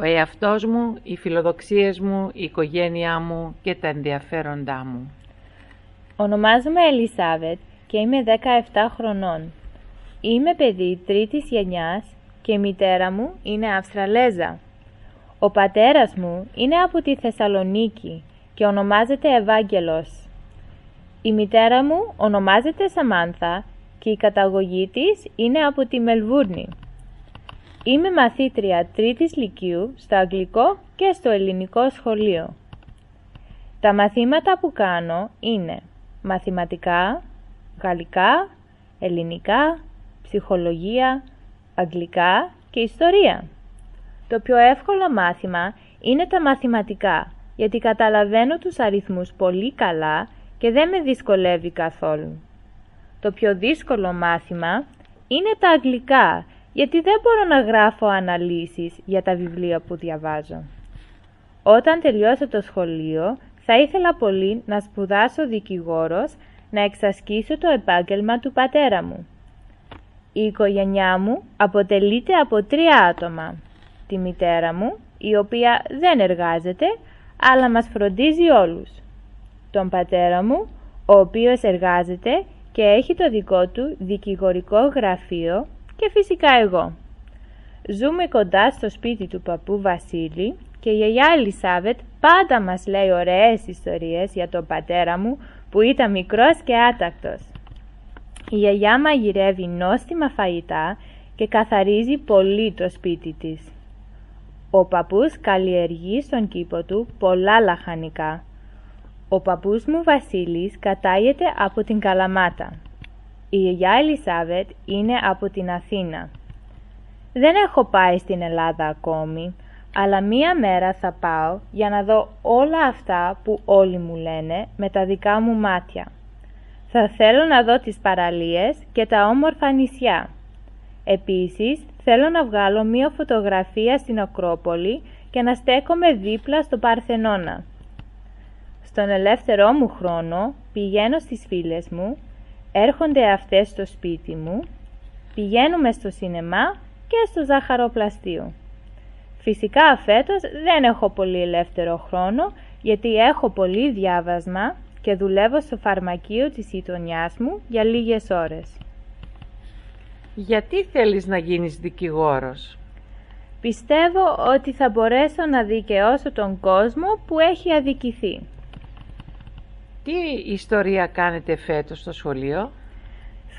Ο εαυτός μου, οι φιλοδοξίες μου, η οικογένειά μου και τα ενδιαφέροντά μου. Ονομάζομαι Ελισάβετ και είμαι 17 χρονών. Είμαι παιδί τρίτης γενιάς και η μητέρα μου είναι Αυστραλέζα. Ο πατέρας μου είναι από τη Θεσσαλονίκη και ονομάζεται Ευάγγελος. Η μητέρα μου ονομάζεται Σαμάνθα και η καταγωγή της είναι από τη Μελβούρνη. Είμαι μαθήτρια τρίτης λυκείου στο αγγλικό και στο ελληνικό σχολείο. Τα μαθήματα που κάνω είναι μαθηματικά, γαλλικά, ελληνικά, ψυχολογία, αγγλικά και ιστορία. Το πιο εύκολο μάθημα είναι τα μαθηματικά, γιατί καταλαβαίνω τους αριθμούς πολύ καλά και δεν με δυσκολεύει καθόλου. Το πιο δύσκολο μάθημα είναι τα αγγλικά, γιατί δεν μπορώ να γράφω αναλύσεις για τα βιβλία που διαβάζω. Όταν τελειώσω το σχολείο, θα ήθελα πολύ να σπουδάσω δικηγόρος, να εξασκήσω το επάγγελμα του πατέρα μου. Η οικογένειά μου αποτελείται από τρία άτομα. Τη μητέρα μου, η οποία δεν εργάζεται, αλλά μας φροντίζει όλους. Τον πατέρα μου, ο οποίος εργάζεται και έχει το δικό του δικηγορικό γραφείο και φυσικά εγώ. Ζούμε κοντά στο σπίτι του παππού Βασίλη και η γιαγιά Ελισάβετ πάντα μας λέει ωραίες ιστορίες για τον πατέρα μου που ήταν μικρός και άτακτος. Η γιαγιά μαγειρεύει νόστιμα φαγητά και καθαρίζει πολύ το σπίτι της. Ο παππούς καλλιεργεί στον κήπο του πολλά λαχανικά. Ο παππούς μου Βασίλης κατάγεται από την Καλαμάτα. Η γιαγιά Ελισάβετ είναι από την Αθήνα. Δεν έχω πάει στην Ελλάδα ακόμη, αλλά μία μέρα θα πάω για να δω όλα αυτά που όλοι μου λένε με τα δικά μου μάτια. Θα θέλω να δω τις παραλίες και τα όμορφα νησιά. Επίσης, θέλω να βγάλω μία φωτογραφία στην Ακρόπολη και να στέκομαι δίπλα στο Παρθενώνα. Στον ελεύθερό μου χρόνο πηγαίνω στις φίλες μου, έρχονται αυτές στο σπίτι μου, πηγαίνουμε στο σινεμά και στο ζαχαροπλαστείο. Φυσικά φέτος δεν έχω πολύ ελεύθερο χρόνο γιατί έχω πολύ διάβασμα και δουλεύω στο φαρμακείο της γειτονιάς μου για λίγες ώρες. Γιατί θέλεις να γίνεις δικηγόρος; Πιστεύω ότι θα μπορέσω να δικαιώσω τον κόσμο που έχει αδικηθεί. Τι ιστορία κάνετε φέτος στο σχολείο;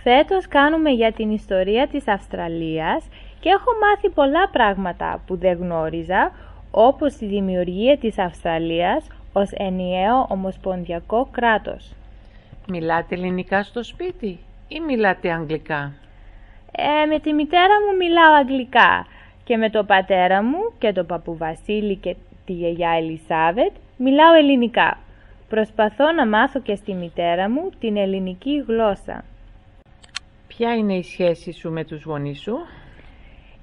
Φέτος κάνουμε για την ιστορία της Αυστραλίας και έχω μάθει πολλά πράγματα που δεν γνώριζα, όπως τη δημιουργία της Αυστραλίας ως ενιαίο ομοσπονδιακό κράτος. Μιλάτε ελληνικά στο σπίτι ή μιλάτε αγγλικά; Ε, με τη μητέρα μου μιλάω αγγλικά και με τον πατέρα μου και τον παππού Βασίλη και τη γιαγιά Ελισάβετ μιλάω ελληνικά. Προσπαθώ να μάθω και στη μητέρα μου την ελληνική γλώσσα. Ποια είναι η σχέση σου με τους γονείς σου;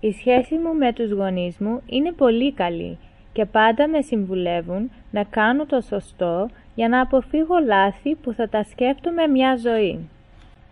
Η σχέση μου με τους γονείς μου είναι πολύ καλή και πάντα με συμβουλεύουν να κάνω το σωστό για να αποφύγω λάθη που θα τα σκέφτομαι μια ζωή.